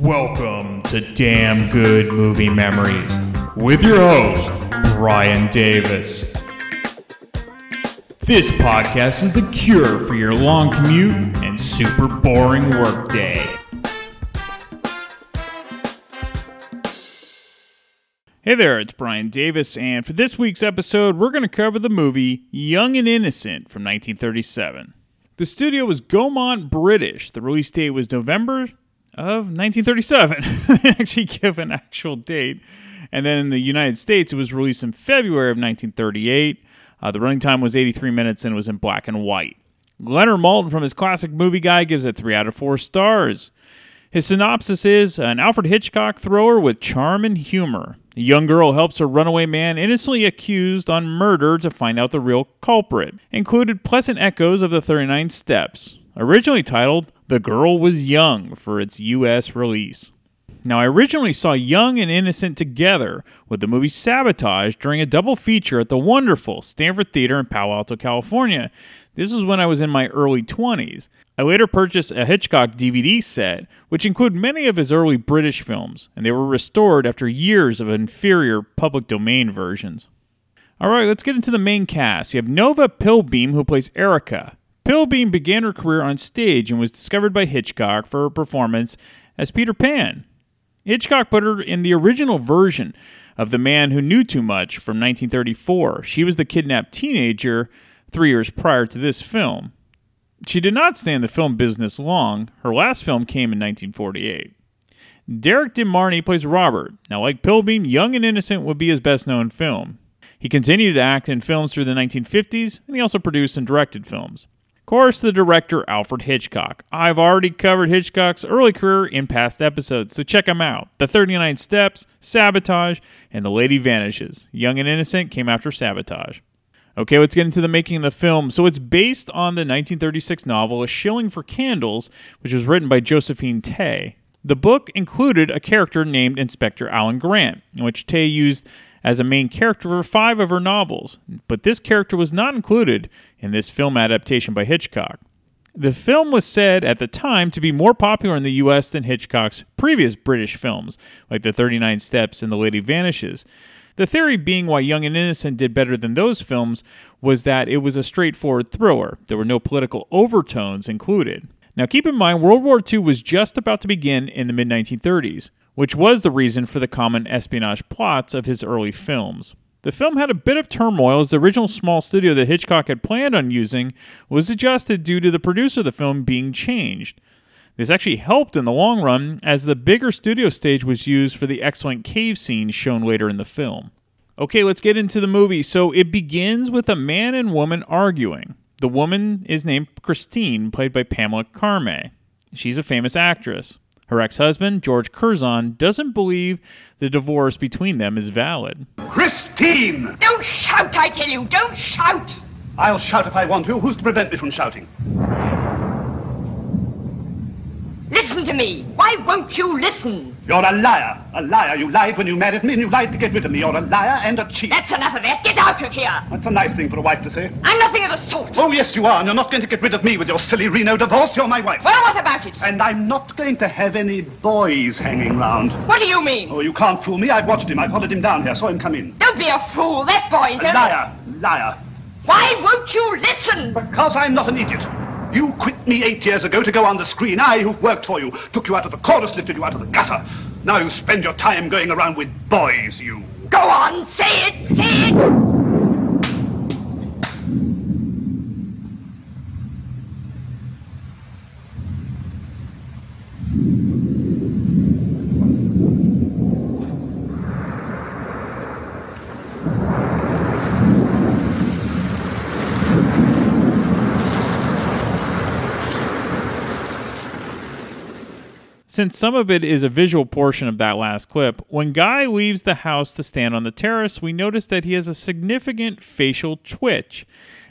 Welcome to Damn Good Movie Memories with your host, Brian Davis. This podcast is the cure for your long commute and super boring workday. Hey there, it's Brian Davis, and for this week's episode, we're going to cover the movie Young and Innocent from 1937. The studio was Gaumont British. The release date was November of 1937. they actually give an actual date. And then in the United States, it was released in February of 1938. Uh, the running time was 83 minutes and it was in black and white. Leonard Maltin from his classic movie guide gives it 3 out of 4 stars. His synopsis is an Alfred Hitchcock thriller with charm and humor. A young girl helps a runaway man innocently accused on murder to find out the real culprit. Included pleasant echoes of the 39 Steps. Originally titled The Girl Was Young for its US release. Now, I originally saw Young and Innocent together with the movie Sabotage during a double feature at the wonderful Stanford Theater in Palo Alto, California. This was when I was in my early 20s. I later purchased a Hitchcock DVD set, which included many of his early British films, and they were restored after years of inferior public domain versions. All right, let's get into the main cast. You have Nova Pilbeam, who plays Erica. Pilbeam began her career on stage and was discovered by Hitchcock for her performance as Peter Pan. Hitchcock put her in the original version of The Man Who Knew Too Much from 1934. She was the kidnapped teenager three years prior to this film. She did not stay in the film business long. Her last film came in 1948. Derrick De Marney plays Robert. Now, like Pilbeam, Young and Innocent would be his best known film. He continued to act in films through the 1950s, and he also produced and directed films course, the director, Alfred Hitchcock. I've already covered Hitchcock's early career in past episodes, so check them out. The 39 Steps, Sabotage, and The Lady Vanishes. Young and Innocent came after Sabotage. Okay, let's get into the making of the film. So it's based on the 1936 novel A Shilling for Candles, which was written by Josephine Tey. The book included a character named Inspector Alan Grant, in which Tey used as a main character for five of her novels, but this character was not included in this film adaptation by Hitchcock. The film was said at the time to be more popular in the US than Hitchcock's previous British films, like The 39 Steps and The Lady Vanishes. The theory being why Young and Innocent did better than those films was that it was a straightforward thriller. There were no political overtones included. Now, keep in mind, World War II was just about to begin in the mid 1930s which was the reason for the common espionage plots of his early films. The film had a bit of turmoil as the original small studio that Hitchcock had planned on using was adjusted due to the producer of the film being changed. This actually helped in the long run, as the bigger studio stage was used for the excellent cave scenes shown later in the film. Okay, let's get into the movie. So it begins with a man and woman arguing. The woman is named Christine, played by Pamela Carme. She's a famous actress. Her ex husband, George Curzon, doesn't believe the divorce between them is valid. Christine! Don't shout, I tell you! Don't shout! I'll shout if I want to. Who's to prevent me from shouting? Listen to me. Why won't you listen? You're a liar. A liar. You lied when you married me, and you lied to get rid of me. You're a liar and a cheat. That's enough of that. Get out of here. That's a nice thing for a wife to say. I'm nothing of the sort. Oh, yes, you are. And you're not going to get rid of me with your silly Reno divorce. You're my wife. Well, what about it? And I'm not going to have any boys hanging round. What do you mean? Oh, you can't fool me. I've watched him. I followed him down here. Saw him come in. Don't be a fool. That boy's a... Liar. Liar. Why won't you listen? Because I'm not an idiot. You quit me eight years ago to go on the screen. I, who worked for you, took you out of the chorus, lifted you out of the gutter. Now you spend your time going around with boys, you. Go on, say it, say it! Since some of it is a visual portion of that last clip, when Guy leaves the house to stand on the terrace, we notice that he has a significant facial twitch.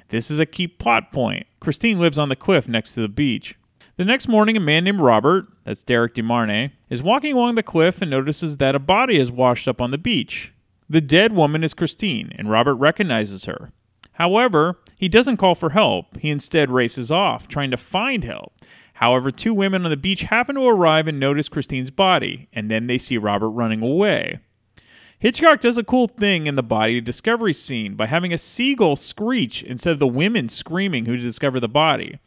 This is a key plot point. Christine lives on the cliff next to the beach. The next morning, a man named Robert, that's Derrick De Marney, is walking along the cliff and notices that a body is washed up on the beach. The dead woman is Christine, and Robert recognizes her. However, he doesn't call for help. He instead races off, trying to find help. However, two women on the beach happen to arrive and notice Christine's body, and then they see Robert running away. Hitchcock does a cool thing in the body discovery scene by having a seagull screech instead of the women screaming who discover the body.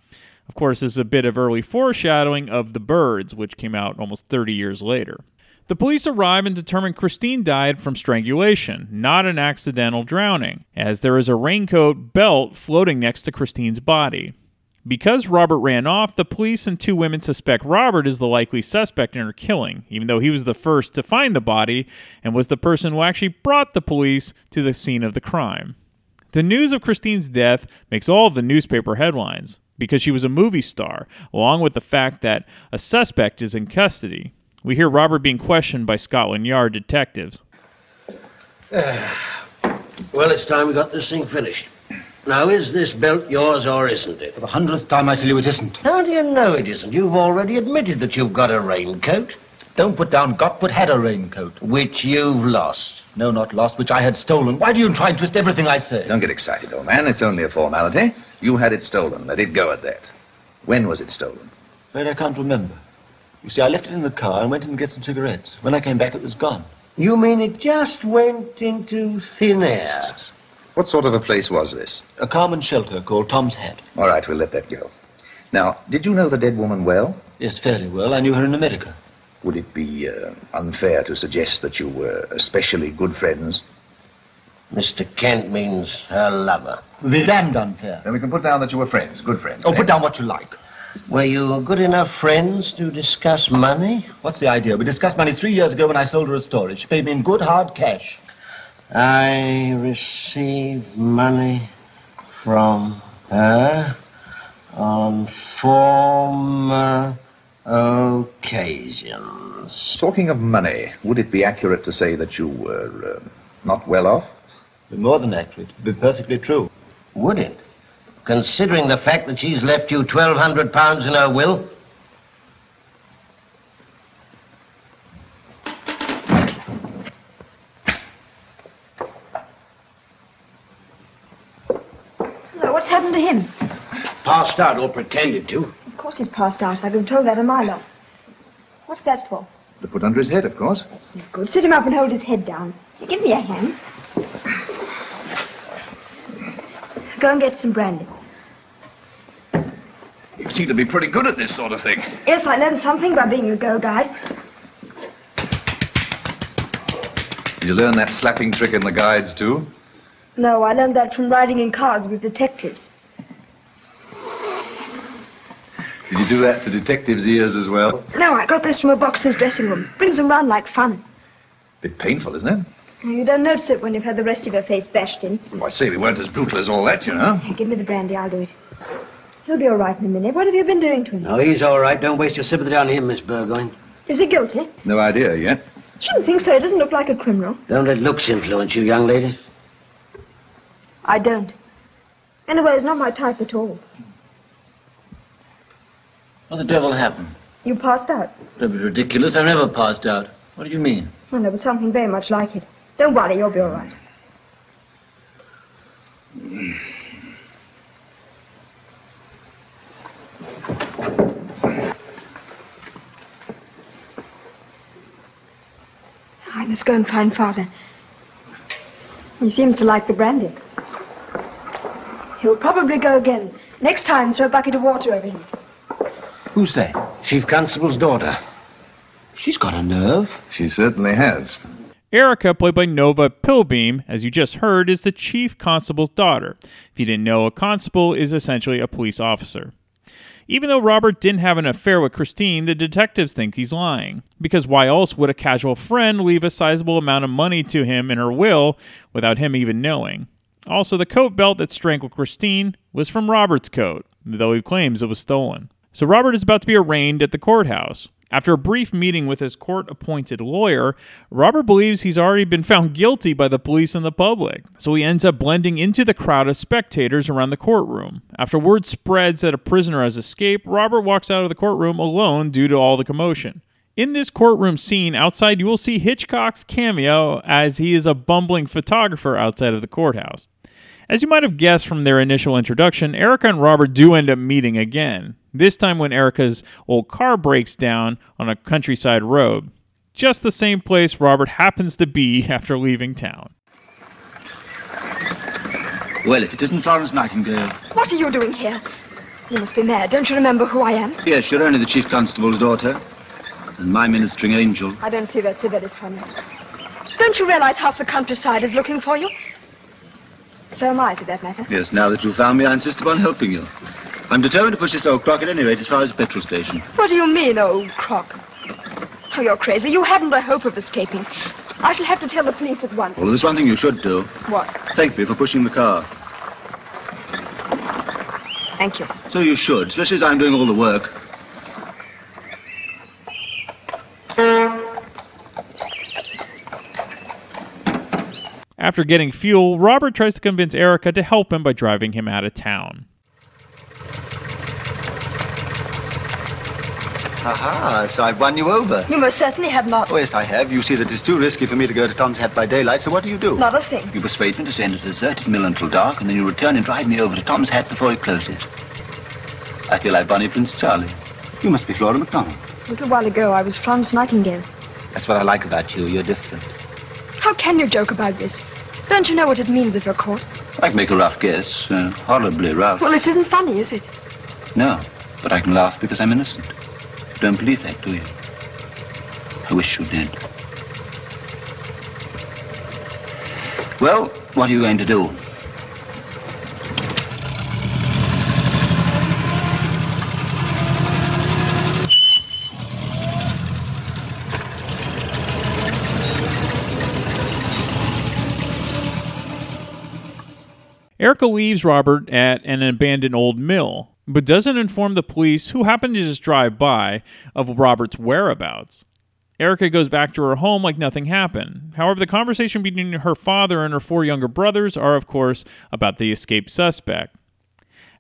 Of course, this is a bit of early foreshadowing of The Birds, which came out almost 30 years later. The police arrive and determine Christine died from strangulation, not an accidental drowning, as there is a raincoat belt floating next to Christine's body. Because Robert ran off, the police and two women suspect Robert is the likely suspect in her killing, even though he was the first to find the body and was the person who actually brought the police to the scene of the crime. The news of Christine's death makes all of the newspaper headlines because she was a movie star, along with the fact that a suspect is in custody. We hear Robert being questioned by Scotland Yard detectives. Well, it's time we got this thing finished. Now, is this belt yours or isn't it? For the hundredth time, I tell you it isn't. How do you know it isn't? You've already admitted that you've got a raincoat, Don't put down got, but had a raincoat. which you've lost. No, not lost, which I had stolen. Why do you try and twist everything I say? Don't get excited, old man. It's only a formality. You had it stolen. Let it go at that. When was it stolen? Well, I can't remember. You see, I left it in the car and went in to get some cigarettes. When I came back, it was gone. You mean it just went into thin air? What sort of a place was this? A common shelter called Tom's Hat. All right, we'll let that go. Now, did you know the dead woman well? Yes, fairly well. I knew her in America. Would it be uh, unfair to suggest that you were especially good friends? Mr. Kent means her lover. It would be damned unfair. Then we can put down that you were friends, good friends. Oh, put down what you like. Were you good enough friends to discuss money? What's the idea? We discussed money three years ago when I sold her a story. She paid me in good hard cash. I received money from her on former occasions. Talking of money, would it be accurate to say that you were uh, not well off? Be more than accurate. It'd be perfectly true. Would it? Considering the fact that she's left you twelve hundred pounds in her will? Hello, what's happened to him? Passed out or pretended to. Of course he's passed out. I've been told that a mile off. What's that for? To put under his head, of course. That's no good. Sit him up and hold his head down. Give me a hand. Go and get some brandy. You seem to be pretty good at this sort of thing. Yes, I learned something by being a go guide. Did you learn that slapping trick in the guides, too? No, I learned that from riding in cars with detectives. Did you do that to detectives' ears as well? No, I got this from a boxer's dressing room. Brings them round like fun. Bit painful, isn't it? You don't notice it when you've had the rest of your face bashed in. Well, I say we weren't as brutal as all that, you know. Here, give me the brandy, I'll do it. He'll be all right in a minute. What have you been doing to him? No, he's all right. Don't waste your sympathy on him, Miss Burgoyne. Is he guilty? No idea yet. Shouldn't think so. He doesn't look like a criminal. Don't let looks influence you, young lady. I don't. Anyway, he's not my type at all. What the devil happened? You passed out. That'd be ridiculous. I never passed out. What do you mean? Well, there was something very much like it. Don't worry, you'll be all right. I must go and find Father. He seems to like the brandy. He'll probably go again. Next time, throw a bucket of water over him. Who's that? Chief Constable's daughter. She's got a nerve. She certainly has. Erica, played by Nova Pilbeam, as you just heard, is the chief constable's daughter. If you didn't know, a constable is essentially a police officer. Even though Robert didn't have an affair with Christine, the detectives think he's lying. Because why else would a casual friend leave a sizable amount of money to him in her will without him even knowing? Also, the coat belt that strangled Christine was from Robert's coat, though he claims it was stolen. So Robert is about to be arraigned at the courthouse. After a brief meeting with his court appointed lawyer, Robert believes he's already been found guilty by the police and the public. So he ends up blending into the crowd of spectators around the courtroom. After word spreads that a prisoner has escaped, Robert walks out of the courtroom alone due to all the commotion. In this courtroom scene outside, you will see Hitchcock's cameo as he is a bumbling photographer outside of the courthouse. As you might have guessed from their initial introduction, Erica and Robert do end up meeting again. This time when Erica's old car breaks down on a countryside road. Just the same place Robert happens to be after leaving town. Well, if it isn't Florence Nightingale. What are you doing here? You must be mad. Don't you remember who I am? Yes, you're only the Chief Constable's daughter. And my ministering angel. I don't see that so very funny. Don't you realize half the countryside is looking for you? So am I, for that matter. Yes, now that you've found me, I insist upon helping you. I'm determined to push this old crock at any rate as far as the petrol station. What do you mean, old crock? Oh, you're crazy. You haven't a hope of escaping. I shall have to tell the police at once. Well, there's one thing you should do. What? Thank me for pushing the car. Thank you. So you should, especially as I'm doing all the work. After getting fuel, Robert tries to convince Erica to help him by driving him out of town. Aha, so I've won you over. You most certainly have not. Oh, yes, I have. You see that it's too risky for me to go to Tom's Hat by daylight, so what do you do? Not a thing. You persuade me to stay in a deserted mill until dark, and then you return and drive me over to Tom's Hat before it closes. I feel like Bonnie Prince Charlie. You must be Flora MacDonald. A little while ago, I was Florence Nightingale. That's what I like about you. You're different. How can you joke about this? Don't you know what it means if you're caught? I can make a rough guess. Uh, horribly rough. Well, it isn't funny, is it? No, but I can laugh because I'm innocent. You don't believe that, do you? I wish you did. Well, what are you going to do? Erica leaves Robert at an abandoned old mill, but doesn't inform the police, who happen to just drive by, of Robert's whereabouts. Erica goes back to her home like nothing happened. However, the conversation between her father and her four younger brothers are, of course, about the escaped suspect.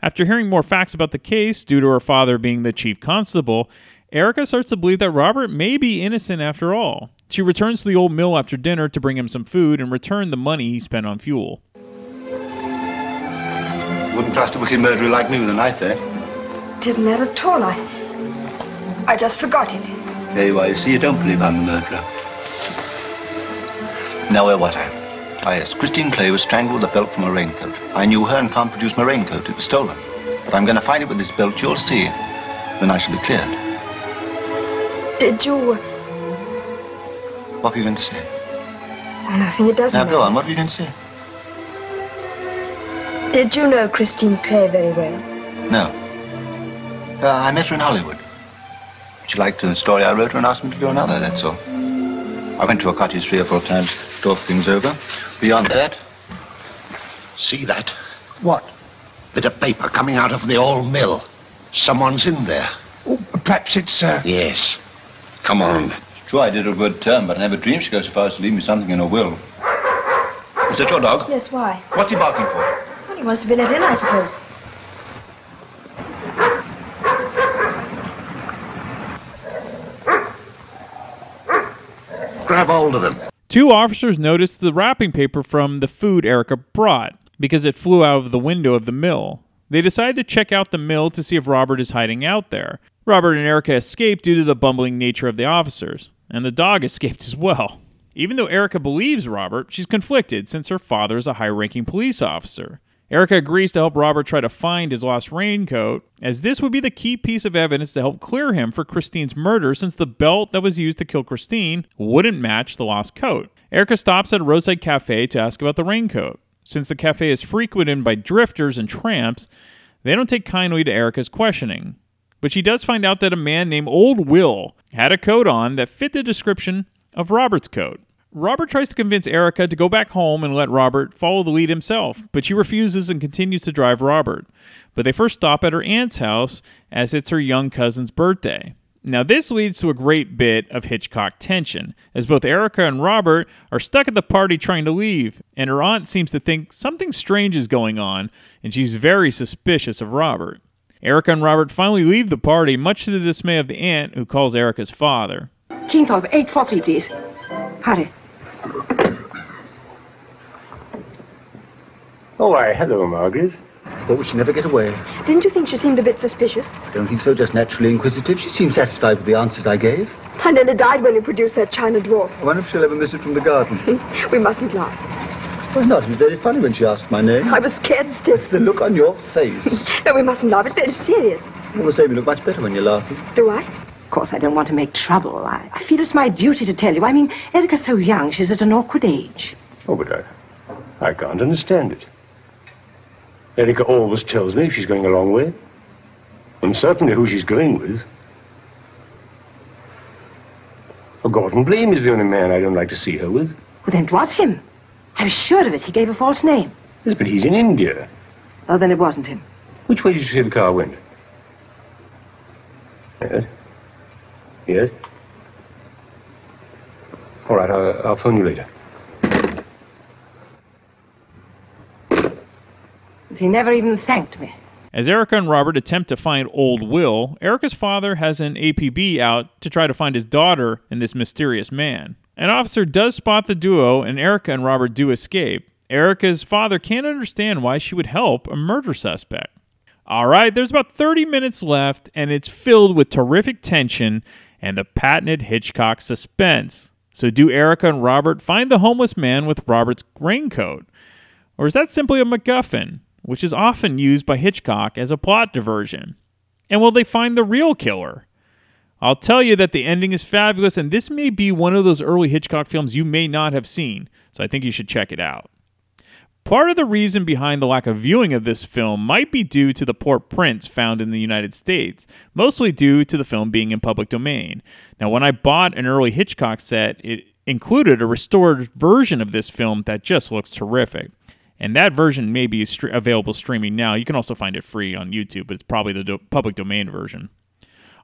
After hearing more facts about the case, due to her father being the chief constable, Erica starts to believe that Robert may be innocent after all. She returns to the old mill after dinner to bring him some food and return the money he spent on fuel. Wouldn't trust a wicked murderer like me with a knife, eh? It isn't that at all. I. I just forgot it. There you are. You see, you don't believe I'm a murderer. Now, where was I? Ah, yes. Christine Clay was strangled with a belt from a raincoat. I knew her and can't produce my raincoat. It was stolen. But I'm going to find it with this belt. You'll see. Then I shall be cleared. Did you. What were you going to say? Oh, nothing. It doesn't Now, go on. What were you going to say? Did you know Christine Clay very well? No. Uh, I met her in Hollywood. She liked the story I wrote her and asked me to do another, that's all. I went to her cottage three or four times to talk things over. Beyond that, See that? What? Bit of paper coming out of the old mill. Someone's in there. Oh, perhaps it's, uh... Yes. Come on. True, I did her a good turn, but I never dreamed she'd go so far as to leave me something in her will. Is that your dog? Yes, why? What's he barking for? Well, he wants to be let in, I suppose. Grab hold of him. Two officers noticed the wrapping paper from the food Erica brought because it flew out of the window of the mill. They decide to check out the mill to see if Robert is hiding out there. Robert and Erica escape due to the bumbling nature of the officers, and the dog escaped as well. Even though Erica believes Robert, she's conflicted since her father is a high ranking police officer. Erica agrees to help Robert try to find his lost raincoat, as this would be the key piece of evidence to help clear him for Christine's murder since the belt that was used to kill Christine wouldn't match the lost coat. Erica stops at a roadside cafe to ask about the raincoat. Since the cafe is frequented by drifters and tramps, they don't take kindly to Erica's questioning. But she does find out that a man named Old Will had a coat on that fit the description of Robert's coat. Robert tries to convince Erica to go back home and let Robert follow the lead himself, but she refuses and continues to drive Robert. But they first stop at her aunt's house as it's her young cousin's birthday. Now, this leads to a great bit of Hitchcock tension, as both Erica and Robert are stuck at the party trying to leave, and her aunt seems to think something strange is going on, and she's very suspicious of Robert. Erica and Robert finally leave the party, much to the dismay of the aunt, who calls Erica's father. Kingtolf, 840, please. Hurry. Oh, why, hello, Margaret. Thought she'd never get away. Didn't you think she seemed a bit suspicious? I don't think so, just naturally inquisitive. She seemed satisfied with the answers I gave. I nearly died when you produced that china dwarf. I wonder if she'll ever miss it from the garden. we mustn't laugh. Why not? It was very funny when she asked my name. I was scared stiff. The look on your face. no, we mustn't laugh. It's very serious. All the same, you look much better when you're laughing. Do I? Of course, I don't want to make trouble. I, I feel it's my duty to tell you. I mean, Erica's so young. She's at an awkward age. Oh, but I, I can't understand it. Erica always tells me if she's going a long way. And certainly who she's going with. Oh, Gordon Blame is the only man I don't like to see her with. Well, then it was him. I was sure of it. He gave a false name. Yes, but he's in India. Oh, then it wasn't him. Which way did you say the car went? Yes. Yes. All right, I'll, I'll phone you later. He never even thanked me. As Erica and Robert attempt to find old Will, Erica's father has an APB out to try to find his daughter and this mysterious man. An officer does spot the duo, and Erica and Robert do escape. Erica's father can't understand why she would help a murder suspect. All right, there's about 30 minutes left, and it's filled with terrific tension and the patented Hitchcock suspense. So, do Erica and Robert find the homeless man with Robert's raincoat? Or is that simply a MacGuffin, which is often used by Hitchcock as a plot diversion? And will they find the real killer? I'll tell you that the ending is fabulous, and this may be one of those early Hitchcock films you may not have seen, so I think you should check it out. Part of the reason behind the lack of viewing of this film might be due to the poor prints found in the United States, mostly due to the film being in public domain. Now, when I bought an early Hitchcock set, it included a restored version of this film that just looks terrific. And that version may be st- available streaming now. You can also find it free on YouTube, but it's probably the do- public domain version.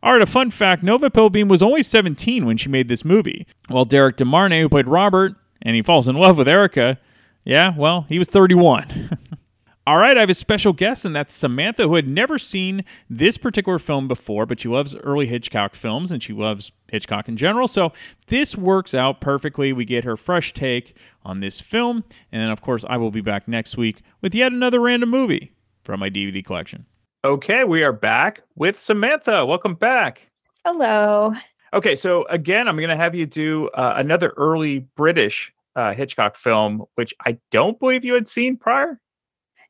All right, a fun fact Nova Pilbeam was only 17 when she made this movie, while Derrick De Marney, who played Robert, and he falls in love with Erica, yeah, well, he was 31. All right, I have a special guest, and that's Samantha, who had never seen this particular film before, but she loves early Hitchcock films and she loves Hitchcock in general. So this works out perfectly. We get her fresh take on this film. And then, of course, I will be back next week with yet another random movie from my DVD collection. Okay, we are back with Samantha. Welcome back. Hello. Okay, so again, I'm going to have you do uh, another early British uh, Hitchcock film, which I don't believe you had seen prior.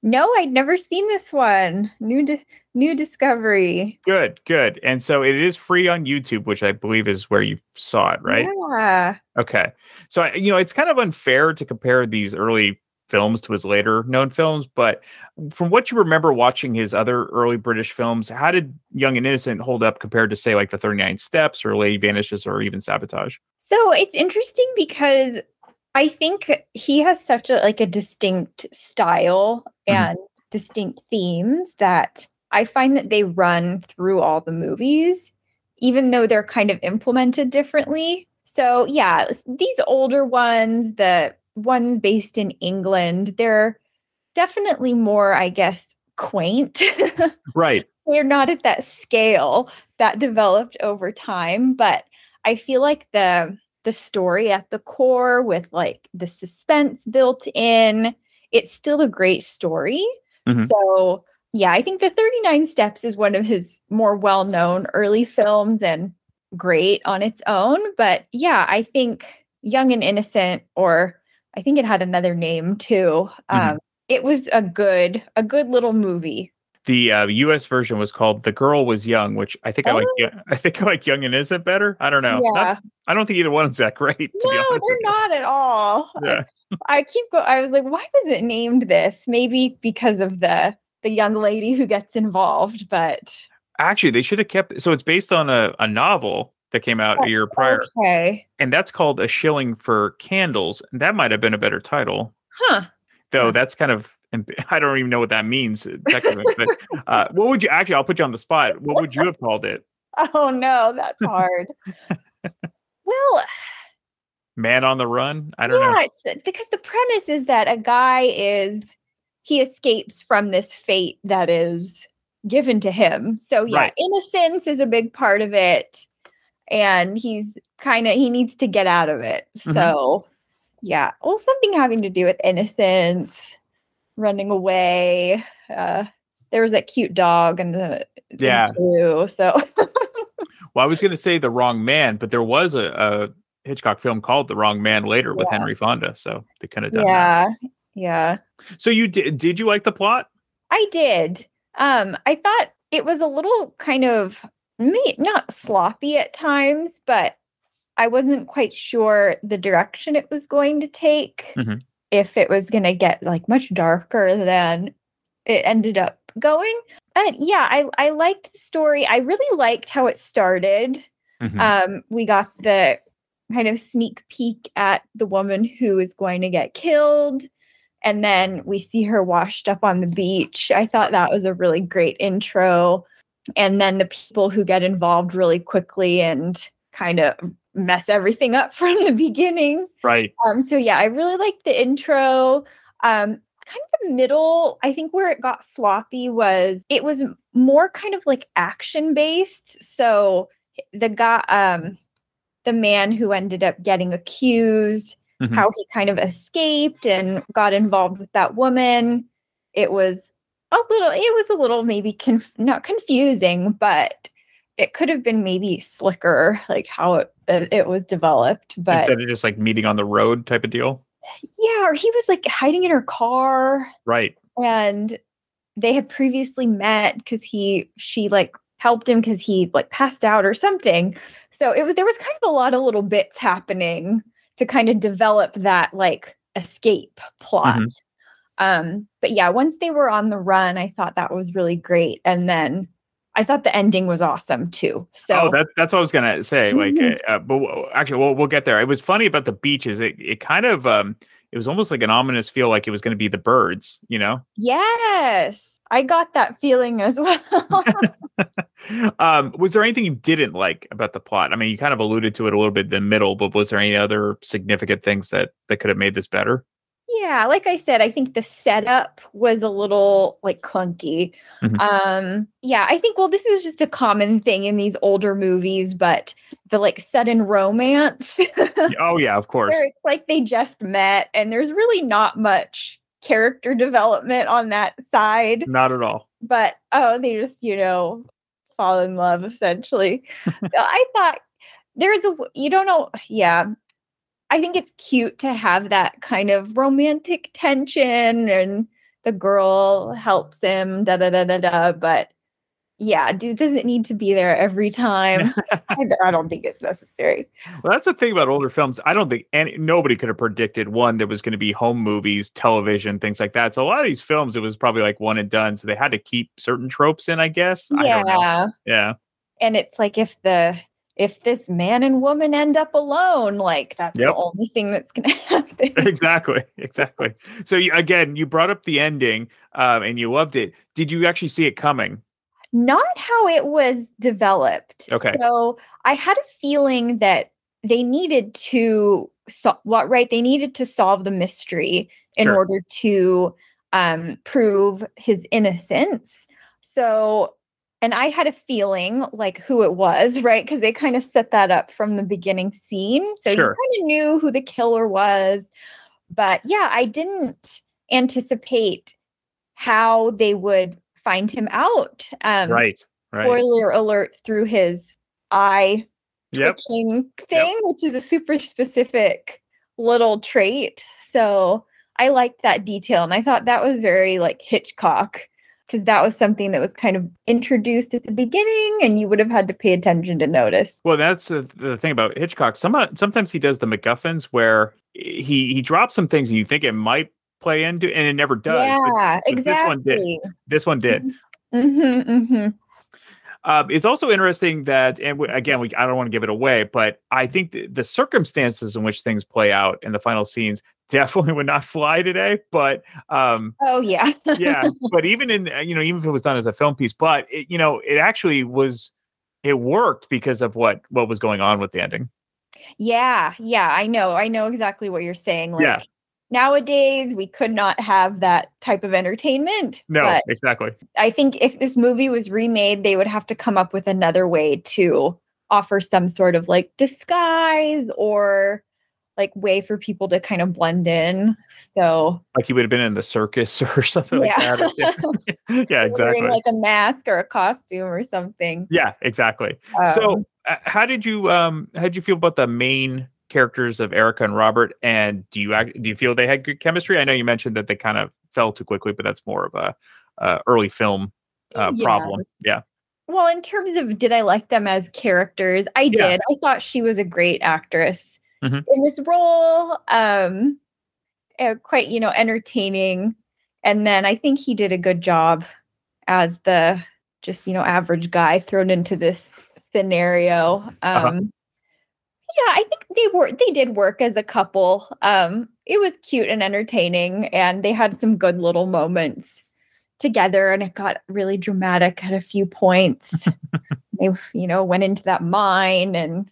No, I'd never seen this one. New di- new discovery. Good, good. And so it is free on YouTube, which I believe is where you saw it, right? Yeah. Okay. So I- you know, it's kind of unfair to compare these early films to his later known films, but from what you remember watching his other early British films, how did Young and Innocent hold up compared to say like The 39 Steps or Lady Vanishes or even Sabotage? So it's interesting because I think he has such a like a distinct style mm-hmm. and distinct themes that I find that they run through all the movies, even though they're kind of implemented differently. So yeah, these older ones, the ones based in England, they're definitely more, I guess, quaint. Right. they're not at that scale that developed over time, but I feel like the the story at the core with like the suspense built in, it's still a great story. Mhm. So, yeah, I think the 39 Steps is one of his more well-known early films and great on its own, but yeah, I think Young and Innocent or I think it had another name too. Mhm. Um it was a good a good little movie. The uh, U.S. version was called "The Girl Was Young," which I think I like. Oh. I think I like "Young and Innocent" better. I don't know. Not- Yeah. I don't think either one's that great. No, they're not at all. Yeah. I keep go I was like, why was it named this? Maybe because of the the young lady who gets involved, but Actually, they should have kept. So it's based on a, a novel that came out a year prior, okay. and that's called "A Shilling for Candles." And that might have been a better title, Huh. though. That's kind of. Amb- I don't even know what that means uh, technically. but uh, what would you actually? I'll put you on the spot. What would you have called it? Oh no, that's hard. well, Man on the Run? I don't yeah, know. it's because the premise is that a guy is he escapes from this fate that is given to him. So yeah, Right. innocence is a big part of it. And he's kind of he needs to get out of it. Mhm. So yeah. Well, something having to do with innocence. Running away. Uh, there was that cute dog and the Yeah. two, so Well, I was going to say The Wrong Man, but there was a, a Hitchcock film called The Wrong Man later with Yeah. Henry Fonda, so they kind of done that. yeah, yeah. So you did? Did you like the plot? I did. Um, I thought it was a little kind of me not sloppy at times, but I wasn't quite sure the direction it was going to take. Mhm. If it was going to get like much darker than it ended up going. But yeah, I I liked the story. I really liked how it started. Mhm. Um, we got the kind of sneak peek at the woman who is going to get killed. And then we see her washed up on the beach. I thought that was a really great intro. And then the people who get involved really quickly and kind of mess everything up from the beginning. Right. Um, so yeah, I really liked the intro. Um, kind of the middle, I think where it got sloppy was it was more kind of like action based. So the guy, um, the man who ended up getting accused, Mhm. how he kind of escaped and got involved with that woman. It was a little, it was a little maybe conf- not confusing, but it could have been maybe slicker, like how it, it was developed. But Instead of just like meeting on the road type of deal. yeah, or he was like hiding in her car Right. and they had previously met because he she like helped him because he like passed out or something. So it was there was kind of a lot of little bits happening to kind of develop that like escape plot. Mhm. Um, but yeah, once they were on the run, I thought that was really great. And then I thought the ending was awesome too. So oh, that, that's what I was gonna say. Like, Mhm. uh, but w- actually, we'll we'll get there. It was funny about the beaches. It it kind of um, it was almost like an ominous feel, like it was going to be the birds. You know. yes, I got that feeling as well. um, was there anything you didn't like about the plot? I mean, you kind of alluded to it a little bit in the middle, but was there any other significant things that that could have made this better? Yeah, like I said, I think the setup was a little like clunky. Mhm. Um, yeah, I think well, this is just a common thing in these older movies, but the like sudden romance oh yeah, of course. where it's like they just met and there's really not much character development on that side. Not at all. But oh, they just, you know, fall in love essentially. So I thought there's a you don't know, yeah. I think it's cute to have that kind of romantic tension and the girl helps him, da da da da da. But yeah, dude doesn't need to be there every time. I, don't think it's necessary. Well, that's the thing about older films. I don't think any nobody could have predicted one that was going to be home movies, television, things like that. So a lot of these films, it was probably like one and done. So they had to keep certain tropes in, I guess. I don't know. Yeah. Yeah. And it's like if the if this man and woman end up alone, like that's Yep. the only thing that's gonna happen. exactly. Exactly. So you, again, you brought up the ending, um, and you loved it. Did you actually see it coming? not how it was developed. Okay. So I had a feeling that they needed to so- what right they needed to solve the mystery in Sure. order to um prove his innocence. So and I had a feeling like who it was, right? Because they kind of set that up from the beginning scene. So Sure. you kind of knew who the killer was. But yeah, I didn't anticipate how they would find him out. Um, right. Right. Spoiler alert through his eye Yep. twitching thing, which is a super specific little trait. So I liked that detail. And I thought that was very like Hitchcock because that was something that was kind of introduced at the beginning and you would have had to pay attention to notice. Well, that's the, the thing about Hitchcock. Some sometimes he does the MacGuffins where he he drops some things and you think it might play into, and it never does. but- yeah, but This one did. exactly. This one did. Mm-hmm, mm-hmm. Um, it's also interesting that, and w- again, we, I don't want to give it away, but I think th- the circumstances in which things play out in the final scenes definitely would not fly today. But um, Oh, yeah. yeah, but even in you know, even if it was done as a film piece, but it, you know, it actually was, it worked because of what what was going on with the ending. Yeah, yeah, I know. I know exactly what you're saying. Like Yeah. nowadays we could not have that type of entertainment. No, exactly. I think if this movie was remade, they would have to come up with another way to offer some sort of like disguise or like way for people to kind of blend in. So Like he would have been in the circus or something Yeah. like that. Yeah, yeah exactly. wearing like a mask or a costume or something. Yeah, exactly. Um, so, uh, how did you um how did you feel about the main characters of Erica and Robert? And do you act, do you feel they had good chemistry? I know you mentioned that they kind of fell too quickly, but that's more of a uh, early film uh, Yeah. problem. Yeah. Well, in terms of did I like them as characters, I Yeah. did. I thought she was a great actress Mhm. in this role. Um, uh, quite you know entertaining, and then I think he did a good job as the just you know average guy thrown into this scenario. Um, Uh-huh. Yeah, I think they were they did work as a couple. Um, it was cute and entertaining, and they had some good little moments together and it got really dramatic at a few points. they, you know, went into that mine and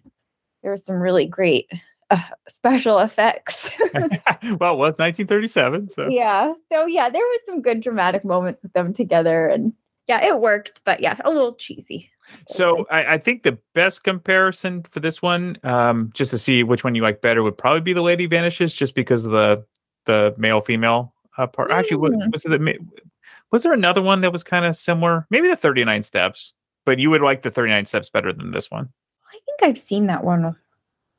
there was some really great uh, special effects. well, it was 1937. So yeah. So yeah, there was some good dramatic moments with them together and yeah, it worked, but yeah, a little cheesy. So I, I think the best comparison for this one, um, just to see which one you like better, would probably be the Lady Vanishes, just because of the the male female uh, part. Actually, what, Mm. was? The, was there another one that was kind of similar? Maybe the Thirty Nine Steps, but you would like the Thirty Nine Steps better than this one. I think I've seen that one.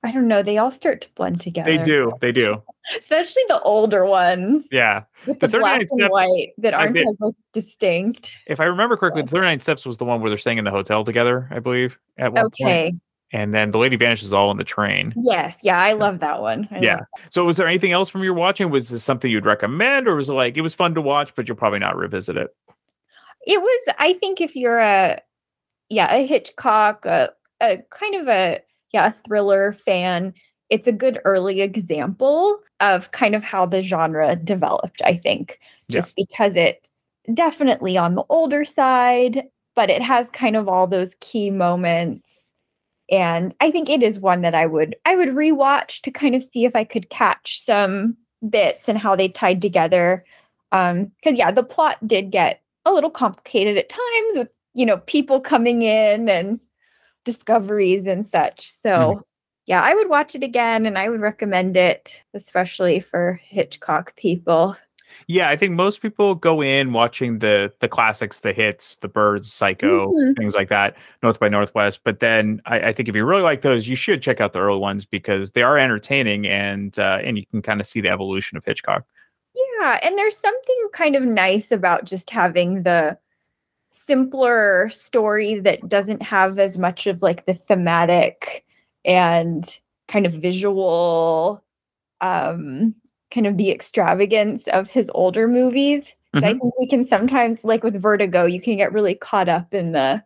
I don't know. They all start to blend together. They do, they do. Especially the older ones Yeah. with The the, black and Steps, white that aren't as like, distinct. If I remember correctly, the Thirty Nine Steps was the one where they're staying in the hotel together, I believe. At one Okay. point. And then the Lady Vanishes all on the train. Yes. Yeah. I love that one. I yeah. love So was there anything else from your watching? Was this something you'd recommend, or was it like it was fun to watch, but you'll probably not revisit it? it was i think if you're a yeah a hitchcock a, a kind of a yeah thriller fan it's a good early example of kind of how the genre developed i think Yeah. just because it definitely on the older side but it has kind of all those key moments and i think it is one that i would i would rewatch to kind of see if i could catch some bits and how they tied together um because yeah the plot did get a little complicated at times with you know people coming in and discoveries and such so Mhm. yeah i would watch it again and i would recommend it especially for hitchcock people Yeah, I think most people go in watching the the classics, the hits, the Birds, Psycho, Mhm. things like that, North by Northwest. But then I, I think if you really like those, you should check out the early ones because they are entertaining and uh, and you can kind of see the evolution of Hitchcock. yeah and there's something kind of nice about just having the simpler story that doesn't have as much of like the thematic and kind of visual um kind of the extravagance of his older movies i Mhm. think we can sometimes like with vertigo you can get really caught up in the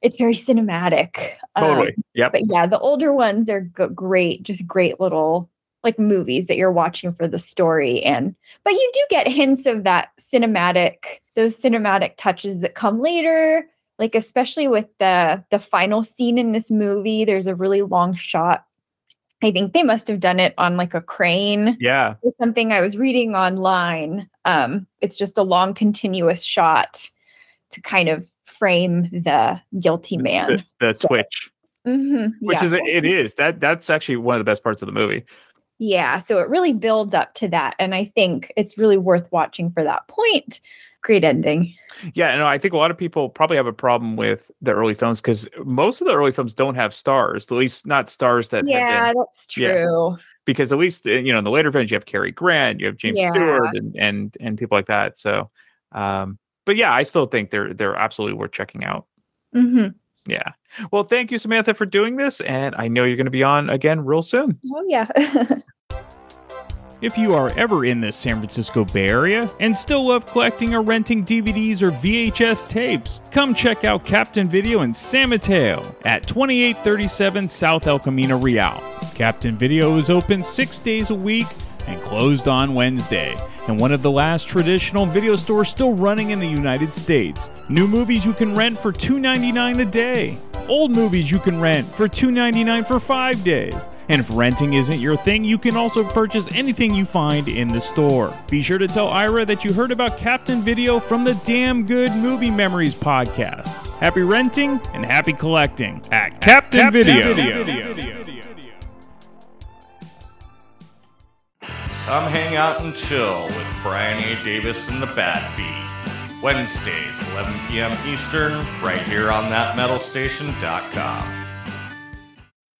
it's very cinematic um, Totally. yep. but yeah the older ones are g- great just great little like movies that you're watching for the story and but you do get hints of that cinematic those cinematic touches that come later like especially with the the final scene in this movie there's a really long shot. I think they must have done it on like a crane Yeah. or something. I was reading online um it's just a long continuous shot to kind of frame the guilty man. The, the Twitch, Mhm, which yeah. is it is. That that's actually one of the best parts of the movie. Yeah, so it really builds up to that. And I think it's really worth watching for that point. Great ending. Yeah, no, I think a lot of people probably have a problem with the early films because most of the early films don't have stars, at least not stars that. Yeah, that's true. Yeah. because at least uh, you know in the later films you have Cary Grant, you have James Yeah. Stewart, and and and people like that. So, um, but yeah, I still think they're they're absolutely worth checking out. hmm Yeah. Well, thank you, Samantha, for doing this, and I know you're going to be on again real soon. Oh, yeah. If you are ever in the San Francisco Bay Area and still love collecting or renting DVDs or VHS tapes, come check out Captain Video in San Mateo at 2837 South El Camino Real. Captain Video is open six days a week and closed on Wednesday, and one of the last traditional video stores still running in the United States. New movies you can rent for $2.99 a day. Old movies you can rent for $2.99 for five days. And if renting isn't your thing, you can also purchase anything you find in the store. Be sure to tell Ira that you heard about Captain Video from the Damn Good Movie Memories podcast. Happy renting and happy collecting at Captain, Video. come hang out and chill with Brian A. Davis and the Bat Beat. Wednesdays, 11 p.m. Eastern, right here on thatmetalstation.com.